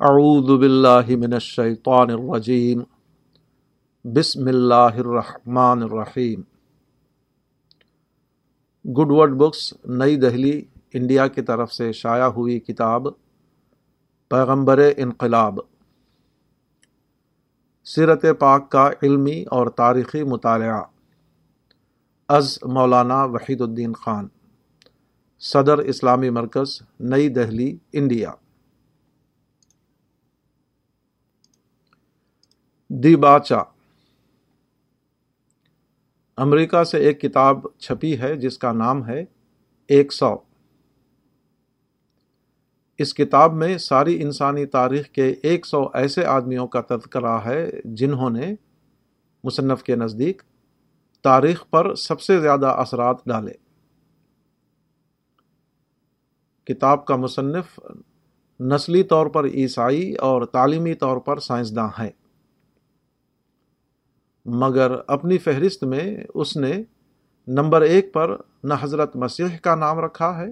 اعوذ باللہ من الشیطان الرجیم بسم اللہ الرحمن الرحیم گڈ ورڈ بکس نئی دہلی انڈیا کی طرف سے شائع ہوئی کتاب پیغمبر انقلاب سیرت پاک کا علمی اور تاریخی مطالعہ از مولانا وحید الدین خان صدر اسلامی مرکز نئی دہلی انڈیا دیباچا امریکہ سے ایک کتاب چھپی ہے جس کا نام ہے ایک سو۔ اس کتاب میں ساری انسانی تاریخ کے ایک سو ایسے آدمیوں کا تذکرہ ہے جنہوں نے مصنف کے نزدیک تاریخ پر سب سے زیادہ اثرات ڈالے۔ کتاب کا مصنف نسلی طور پر عیسائی اور تعلیمی طور پر سائنسداں ہے مگر اپنی فہرست میں اس نے نمبر ایک پر نہ حضرت مسیح کا نام رکھا ہے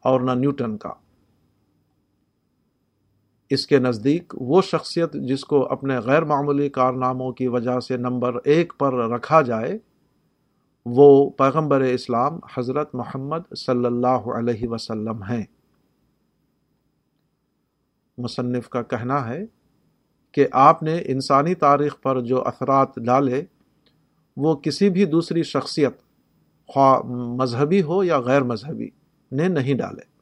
اور نہ نیوٹن کا۔ اس کے نزدیک وہ شخصیت جس کو اپنے غیر معمولی کارناموں کی وجہ سے نمبر ایک پر رکھا جائے، وہ پیغمبر اسلام حضرت محمد صلی اللہ علیہ وسلم ہیں۔ مصنف کا کہنا ہے کہ آپ نے انسانی تاریخ پر جو اثرات ڈالے، وہ کسی بھی دوسری شخصیت، خواہ مذہبی ہو یا غیر مذہبی، نے نہیں ڈالے۔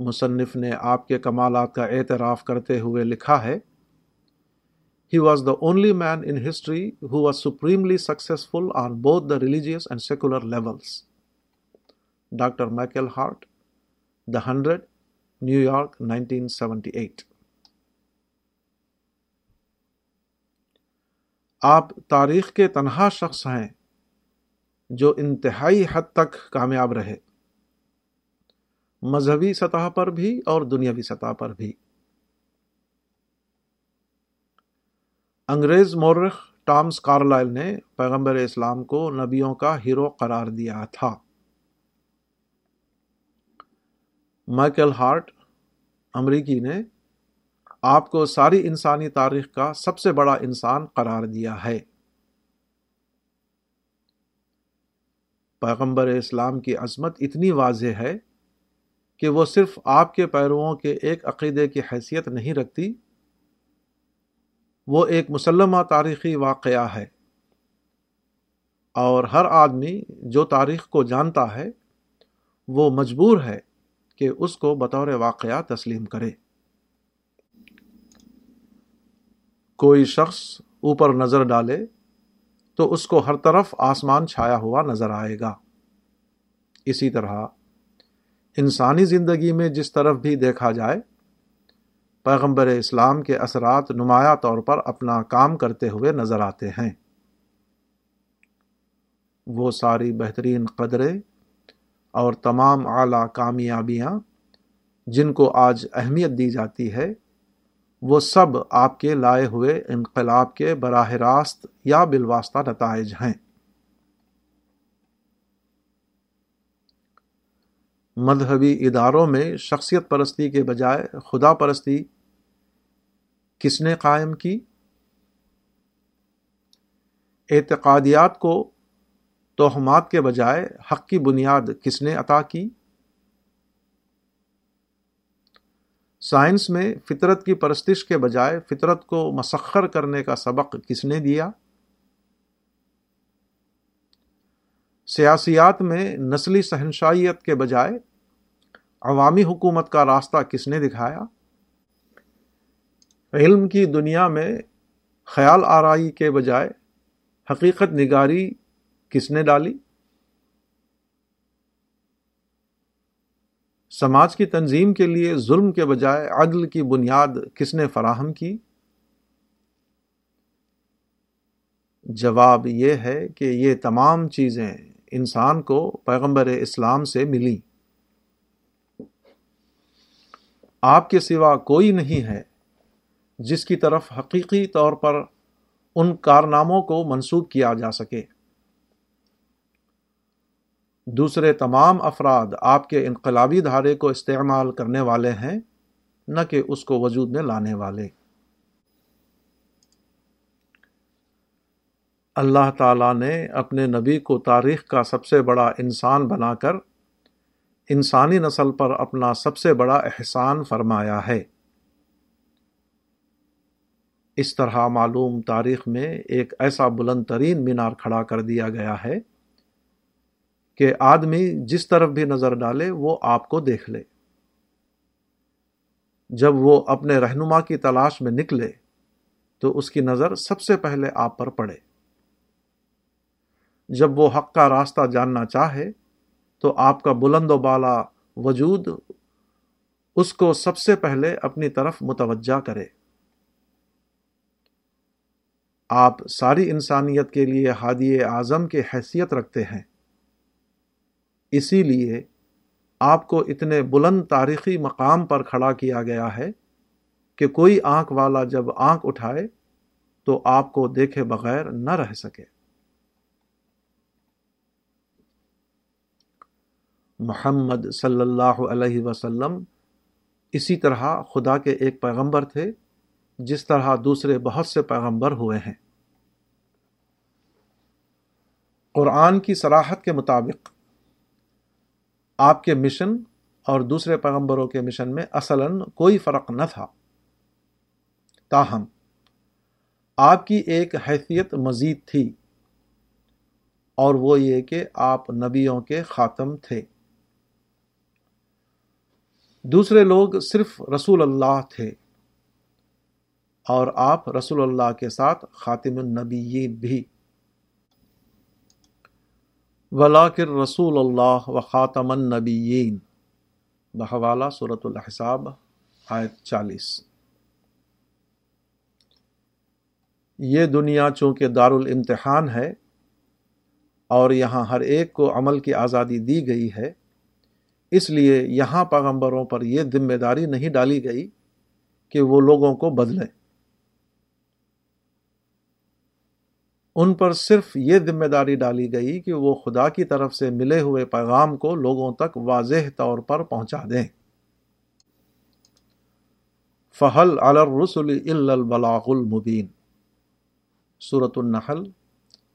مصنف نے آپ کے کمالات کا اعتراف کرتے ہوئے لکھا ہے he was the only man in history who was supremely successful on both the religious and secular levels doctor Michael Hart the hundred New York nineteen seventy eight آپ تاریخ کے تنہا شخص ہیں جو انتہائی حد تک کامیاب رہے۔ مذہبی سطح پر بھی اور دنیاوی سطح پر بھی۔ انگریز مورخ ٹامس کارلائل نے پیغمبر اسلام کو نبیوں کا ہیرو قرار دیا تھا۔ مائیکل ہارٹ، امریکی نے آپ کو ساری انسانی تاریخ کا سب سے بڑا انسان قرار دیا ہے۔ پیغمبر اسلام کی عظمت اتنی واضح ہے کہ وہ صرف آپ کے پیرووں کے ایک عقیدے کی حیثیت نہیں رکھتی، وہ ایک مسلمہ تاریخی واقعہ ہے۔ اور ہر آدمی جو تاریخ کو جانتا ہے، وہ مجبور ہے۔ کہ اس کو بطور واقعہ تسلیم کرے۔ کوئی شخص اوپر نظر ڈالے تو اس کو ہر طرف آسمان چھایا ہوا نظر آئے گا۔ اسی طرح انسانی زندگی میں جس طرف بھی دیکھا جائے، پیغمبر اسلام کے اثرات نمایاں طور پر اپنا کام کرتے ہوئے نظر آتے ہیں۔ وہ ساری بہترین قدریں اور تمام اعلیٰ کامیابیاں جن کو آج اہمیت دی جاتی ہے، وہ سب آپ کے لائے ہوئے انقلاب کے براہ راست یا بالواسطہ نتائج ہیں۔ مذہبی اداروں میں شخصیت پرستی کے بجائے خدا پرستی کس نے قائم کی؟ اعتقادیات کو توہمات کے بجائے حق کی بنیاد کس نے عطا کی؟ سائنس میں فطرت کی پرستش کے بجائے فطرت کو مسخر کرنے کا سبق کس نے دیا؟ سیاسیات میں نسلی سہنشائیت کے بجائے عوامی حکومت کا راستہ کس نے دکھایا؟ علم کی دنیا میں خیال آرائی کے بجائے حقیقت نگاری کس نے ڈالی؟ سماج کی تنظیم کے لیے ظلم کے بجائے عدل کی بنیاد کس نے فراہم کی؟ جواب یہ ہے کہ یہ تمام چیزیں انسان کو پیغمبر اسلام سے ملی آپ کے سوا کوئی نہیں ہے جس کی طرف حقیقی طور پر ان کارناموں کو منسوخ کیا جا سکے۔ دوسرے تمام افراد آپ کے انقلابی دھارے کو استعمال کرنے والے ہیں، نہ کہ اس کو وجود میں لانے والے۔ اللہ تعالیٰ نے اپنے نبی کو تاریخ کا سب سے بڑا انسان بنا کر انسانی نسل پر اپنا سب سے بڑا احسان فرمایا ہے۔ اس طرح معلوم تاریخ میں ایک ایسا بلند ترین مینار کھڑا کر دیا گیا ہے کہ آدمی جس طرف بھی نظر ڈالے وہ آپ کو دیکھ لے۔ جب وہ اپنے رہنما کی تلاش میں نکلے تو اس کی نظر سب سے پہلے آپ پر پڑے۔ جب وہ حق کا راستہ جاننا چاہے تو آپ کا بلند و بالا وجود اس کو سب سے پہلے اپنی طرف متوجہ کرے۔ آپ ساری انسانیت کے لیے ہادی اعظم کی حیثیت رکھتے ہیں۔ اسی لیے آپ کو اتنے بلند تاریخی مقام پر کھڑا کیا گیا ہے کہ کوئی آنکھ والا جب آنکھ اٹھائے تو آپ کو دیکھے بغیر نہ رہ سکے۔ محمد صلی اللہ علیہ وسلم اسی طرح خدا کے ایک پیغمبر تھے، جس طرح دوسرے بہت سے پیغمبر ہوئے ہیں۔ قرآن کی سراحت کے مطابق آپ کے مشن اور دوسرے پیغمبروں کے مشن میں اصلاً کوئی فرق نہ تھا۔ تاہم، آپ کی ایک حیثیت مزید تھی اور وہ یہ کہ آپ نبیوں کے خاتم تھے۔ دوسرے لوگ صرف رسول اللہ تھے اور آپ رسول اللہ کے ساتھ خاتم النبیین بھی۔ ولاکر رسول اللہ و خاتم النبیین بحوالہ صورت الحساب، آیت چالیس۔ یہ دنیا چونکہ دار الامتحان ہے اور یہاں ہر ایک کو عمل کی آزادی دی گئی ہے، اس لیے یہاں پیغمبروں پر یہ ذمہ داری نہیں ڈالی گئی کہ وہ لوگوں کو بدلیں۔ ان پر صرف یہ ذمہ داری ڈالی گئی کہ وہ خدا کی طرف سے ملے ہوئے پیغام کو لوگوں تک واضح طور پر پہنچا دیں۔ فہل الرسل البلاغ المبین صورت النحل،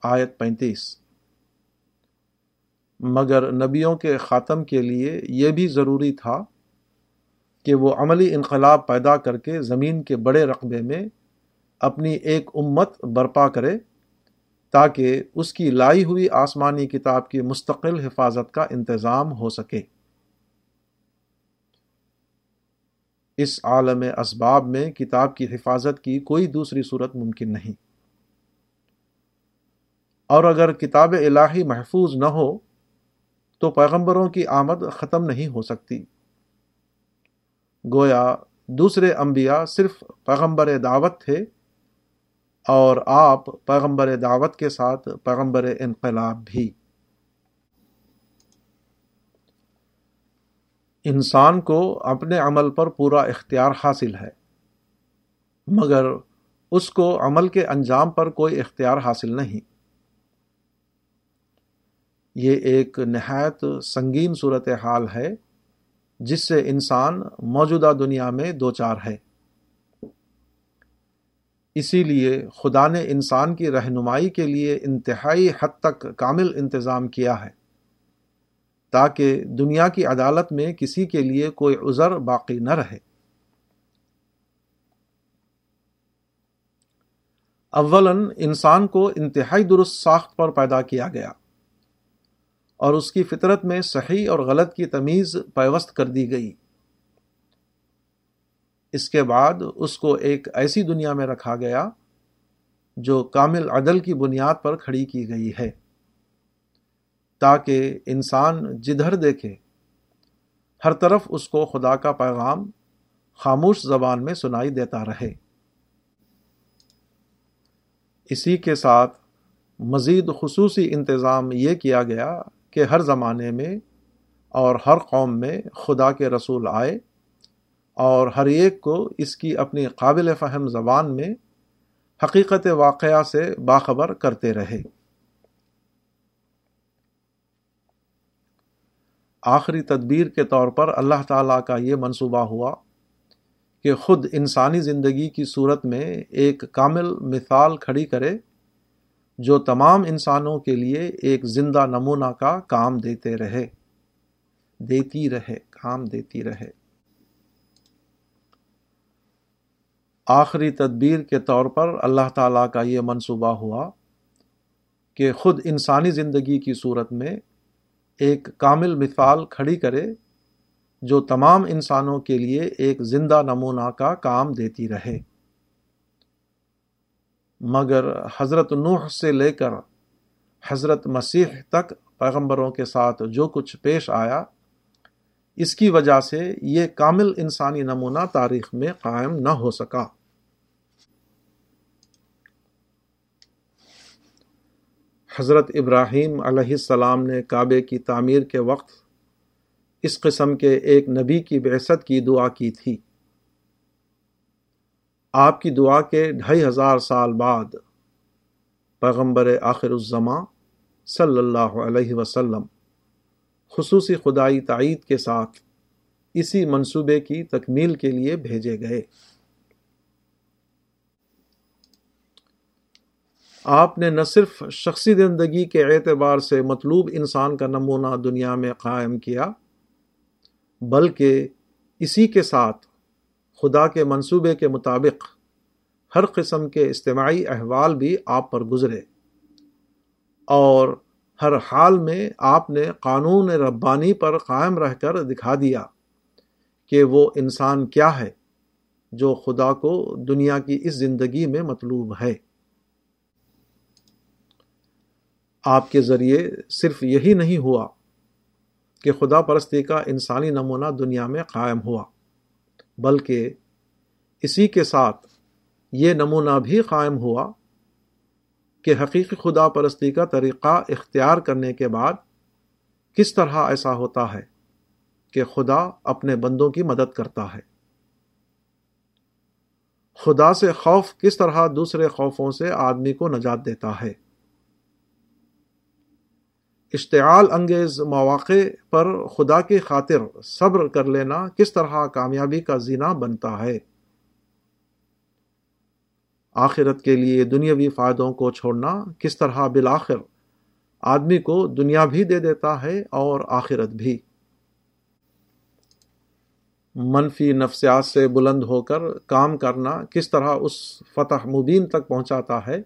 آیت پینتیس۔ مگر نبیوں کے خاتم کے لیے یہ بھی ضروری تھا کہ وہ عملی انقلاب پیدا کر کے زمین کے بڑے رقبے میں اپنی ایک امت برپا کرے۔ تاکہ اس کی لائی ہوئی آسمانی کتاب کی مستقل حفاظت کا انتظام ہو سکے۔ اس عالم اسباب میں کتاب کی حفاظت کی کوئی دوسری صورت ممکن نہیں۔ اور اگر کتاب الہی محفوظ نہ ہو، تو پیغمبروں کی آمد ختم نہیں ہو سکتی۔ گویا دوسرے انبیاء صرف پیغمبر دعوت تھے اور آپ پیغمبر دعوت کے ساتھ پیغمبر انقلاب بھی۔ انسان کو اپنے عمل پر پورا اختیار حاصل ہے، مگر اس کو عمل کے انجام پر کوئی اختیار حاصل نہیں۔ یہ ایک نہایت سنگین صورت حال ہے، جس سے انسان موجودہ دنیا میں دو چار ہے۔ اسی لیے خدا نے انسان کی رہنمائی کے لیے انتہائی حد تک کامل انتظام کیا ہے، تاکہ دنیا کی عدالت میں کسی کے لیے کوئی عذر باقی نہ رہے۔ اولاً انسان کو انتہائی درست ساخت پر پیدا کیا گیا اور اس کی فطرت میں صحیح اور غلط کی تمیز پیوست کر دی گئی۔ اس کے بعد اس کو ایک ایسی دنیا میں رکھا گیا جو کامل عدل کی بنیاد پر کھڑی کی گئی ہے۔ تاکہ انسان جدھر دیکھے، ہر طرف اس کو خدا کا پیغام خاموش زبان میں سنائی دیتا رہے۔ اسی کے ساتھ مزید خصوصی انتظام یہ کیا گیا کہ ہر زمانے میں اور ہر قوم میں خدا کے رسول آئے۔ اور ہر ایک کو اس کی اپنی قابل فہم زبان میں حقیقت واقعہ سے باخبر کرتے رہے۔ آخری تدبیر کے طور پر اللہ تعالیٰ کا یہ منصوبہ ہوا کہ خود انسانی زندگی کی صورت میں ایک کامل مثال کھڑی کرے جو تمام انسانوں کے لیے ایک زندہ نمونہ کا کام دیتے رہے، دیتی رہے، کام دیتی رہے۔ آخری تدبیر کے طور پر اللہ تعالیٰ کا یہ منصوبہ ہوا کہ خود انسانی زندگی کی صورت میں ایک کامل مثال کھڑی کرے جو تمام انسانوں کے لیے ایک زندہ نمونہ کا کام دیتی رہے۔ مگر حضرت نوح سے لے کر حضرت مسیح تک پیغمبروں کے ساتھ جو کچھ پیش آیا، اس کی وجہ سے یہ کامل انسانی نمونہ تاریخ میں قائم نہ ہو سکا۔ حضرت ابراہیم علیہ السلام نے کعبے کی تعمیر کے وقت اس قسم کے ایک نبی کی بعثت کی دعا کی تھی۔ آپ کی دعا کے ڈھائی ہزار سال بعد پیغمبر آخر الزماں صلی اللہ علیہ وسلم خصوصی خدائی تائید کے ساتھ اسی منصوبے کی تکمیل کے لیے بھیجے گئے۔ آپ نے نہ صرف شخصی زندگی کے اعتبار سے مطلوب انسان کا نمونہ دنیا میں قائم کیا، بلکہ اسی کے ساتھ خدا کے منصوبے کے مطابق ہر قسم کے اجتماعی احوال بھی آپ پر گزرے۔ اور ہر حال میں آپ نے قانون ربانی پر قائم رہ کر دکھا دیا کہ وہ انسان کیا ہے جو خدا کو دنیا کی اس زندگی میں مطلوب ہے۔ آپ کے ذریعے صرف یہی نہیں ہوا کہ خدا پرستی کا انسانی نمونہ دنیا میں قائم ہوا، بلکہ اسی کے ساتھ یہ نمونہ بھی قائم ہوا کہ حقیقی خدا پرستی کا طریقہ اختیار کرنے کے بعد کس طرح ایسا ہوتا ہے کہ خدا اپنے بندوں کی مدد کرتا ہے۔ خدا سے خوف کس طرح دوسرے خوفوں سے آدمی کو نجات دیتا ہے۔ اشتعال انگیز مواقع پر خدا کی خاطر صبر کر لینا کس طرح کامیابی کا زینہ بنتا ہے۔ آخرت کے لیے دنیاوی فائدوں کو چھوڑنا کس طرح بالآخر آدمی کو دنیا بھی دے دیتا ہے اور آخرت بھی۔ منفی نفسیات سے بلند ہو کر کام کرنا کس طرح اس فتح مبین تک پہنچاتا ہے۔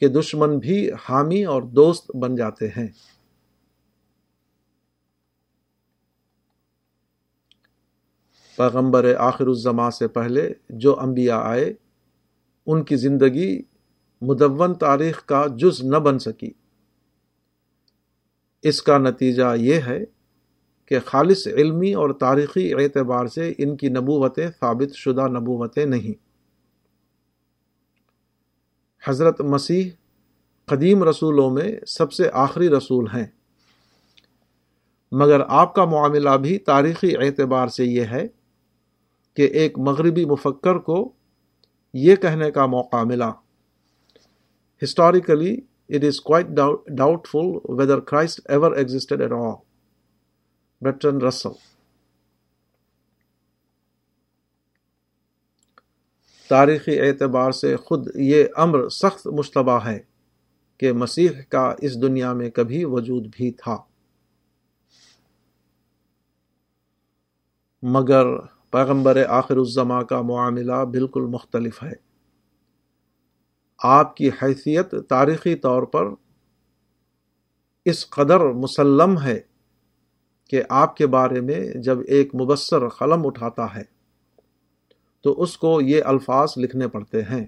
کہ دشمن بھی حامی اور دوست بن جاتے ہیں۔ پیغمبر آخر الزما سے پہلے جو انبیاء آئے، ان کی زندگی مدون تاریخ کا جز نہ بن سکی۔ اس کا نتیجہ یہ ہے کہ خالص علمی اور تاریخی اعتبار سے ان کی نبوتیں ثابت شدہ نبوتیں نہیں۔ حضرت مسیح قدیم رسولوں میں سب سے آخری رسول ہیں۔ مگر آپ کا معاملہ بھی تاریخی اعتبار سے یہ ہے کہ ایک مغربی مفکر کو یہ کہنے کا موقع ملا۔ Historically it is quite doubtful whether Christ ever existed at all Bertrand Russell تاریخی اعتبار سے خود یہ امر سخت مشتبہ ہے کہ مسیح کا اس دنیا میں کبھی وجود بھی تھا۔ مگر پیغمبر آخر الزما کا معاملہ بالکل مختلف ہے۔ آپ کی حیثیت تاریخی طور پر اس قدر مسلم ہے کہ آپ کے بارے میں جب ایک مبصر قلم اٹھاتا ہے۔ تو اس کو یہ الفاظ لکھنے پڑتے ہیں۔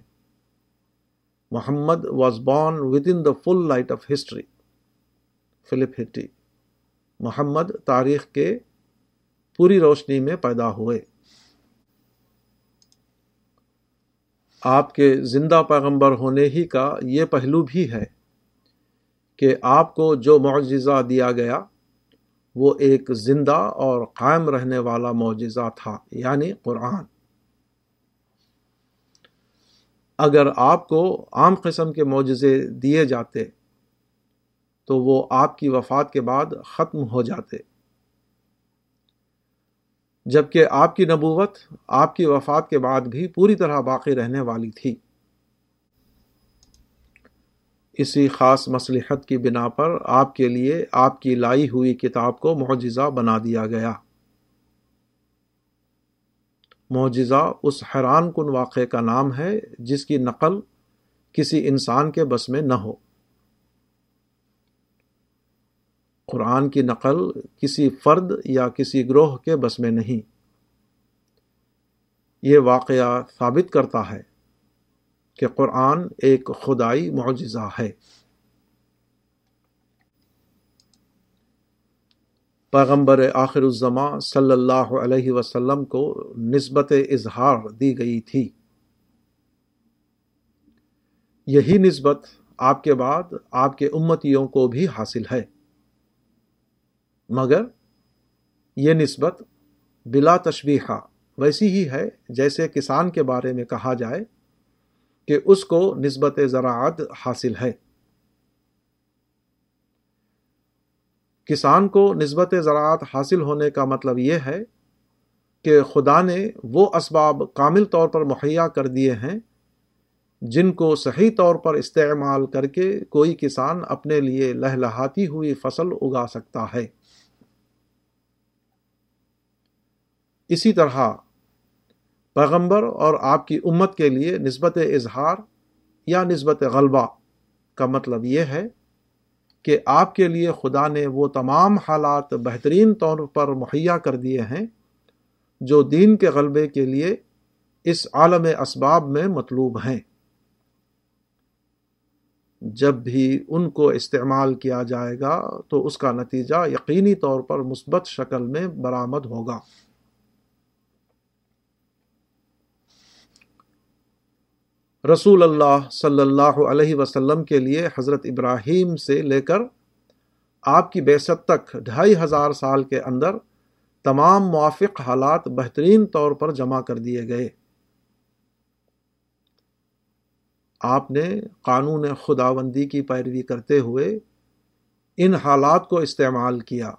Muhammad was born within the full light of history Philip Hitti Muhammad تاریخ کے پوری روشنی میں پیدا ہوئے۔ آپ کے زندہ پیغمبر ہونے ہی کا یہ پہلو بھی ہے کہ آپ کو جو معجزہ دیا گیا، وہ ایک زندہ اور قائم رہنے والا معجزہ تھا یعنی قرآن۔ اگر آپ کو عام قسم کے معجزے دیے جاتے تو وہ آپ کی وفات کے بعد ختم ہو جاتے۔ جبکہ آپ کی نبوت آپ کی وفات کے بعد بھی پوری طرح باقی رہنے والی تھی۔ اسی خاص مصلحت کی بنا پر آپ کے لیے آپ کی لائی ہوئی کتاب کو معجزہ بنا دیا گیا۔ معجزہ اس حیران کن واقعے کا نام ہے جس کی نقل کسی انسان کے بس میں نہ ہو۔ قرآن کی نقل کسی فرد یا کسی گروہ کے بس میں نہیں۔ یہ واقعہ ثابت کرتا ہے کہ قرآن ایک خدائی معجزہ ہے۔ پیغمبر آخر الزماں صلی اللہ علیہ وسلم کو نسبت اظہار دی گئی تھی۔ یہی نسبت آپ کے بعد آپ کے امتیوں کو بھی حاصل ہے۔ مگر یہ نسبت بلا تشبیحہ ویسی ہی ہے جیسے کسان کے بارے میں کہا جائے کہ اس کو نسبت زراعت حاصل ہے۔ کسان کو نسبت زراعت حاصل ہونے کا مطلب یہ ہے کہ خدا نے وہ اسباب کامل طور پر مہیا کر دیے ہیں جن کو صحیح طور پر استعمال کر کے کوئی کسان اپنے لیے لہلہاتی ہوئی فصل اگا سکتا ہے۔ اسی طرح پیغمبر اور آپ کی امت کے لیے نسبت اظہار یا نسبت غلبہ کا مطلب یہ ہے کہ آپ کے لیے خدا نے وہ تمام حالات بہترین طور پر مہیا کر دیے ہیں جو دین کے غلبے کے لیے اس عالم اسباب میں مطلوب ہیں۔ جب بھی ان کو استعمال کیا جائے گا تو اس کا نتیجہ یقینی طور پر مثبت شکل میں برآمد ہوگا۔ رسول اللہ صلی اللہ علیہ وسلم کے لیے حضرت ابراہیم سے لے کر آپ کی بیست تک ڈھائی ہزار سال کے اندر تمام موافق حالات بہترین طور پر جمع کر دیے گئے۔ آپ نے قانون خداوندی کی پیروی کرتے ہوئے ان حالات کو استعمال کیا۔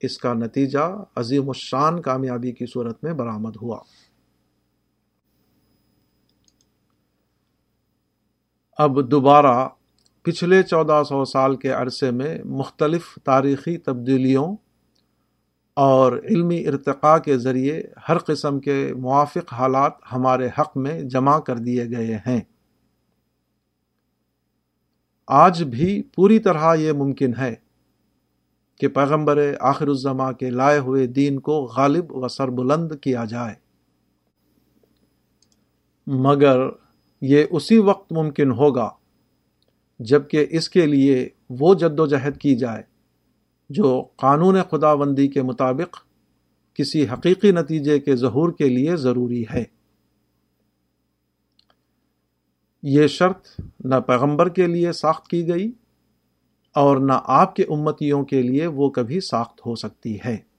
اس کا نتیجہ عظیم الشان کامیابی کی صورت میں برآمد ہوا۔ اب دوبارہ پچھلے چودہ سو سال کے عرصے میں مختلف تاریخی تبدیلیوں اور علمی ارتقاء کے ذریعے ہر قسم کے موافق حالات ہمارے حق میں جمع کر دیے گئے ہیں۔ آج بھی پوری طرح یہ ممکن ہے کہ پیغمبر آخر الزما کے لائے ہوئے دین کو غالب و سر بلند کیا جائے۔ مگر یہ اسی وقت ممکن ہوگا جبکہ اس کے لیے وہ جد و جہد کی جائے جو قانون خدا بندی کے مطابق کسی حقیقی نتیجے کے ظہور کے لیے ضروری ہے۔ یہ شرط نہ پیغمبر کے لیے ساخت کی گئی اور نہ آپ کے امتیوں کے لیے وہ کبھی ساخت ہو سکتی ہے۔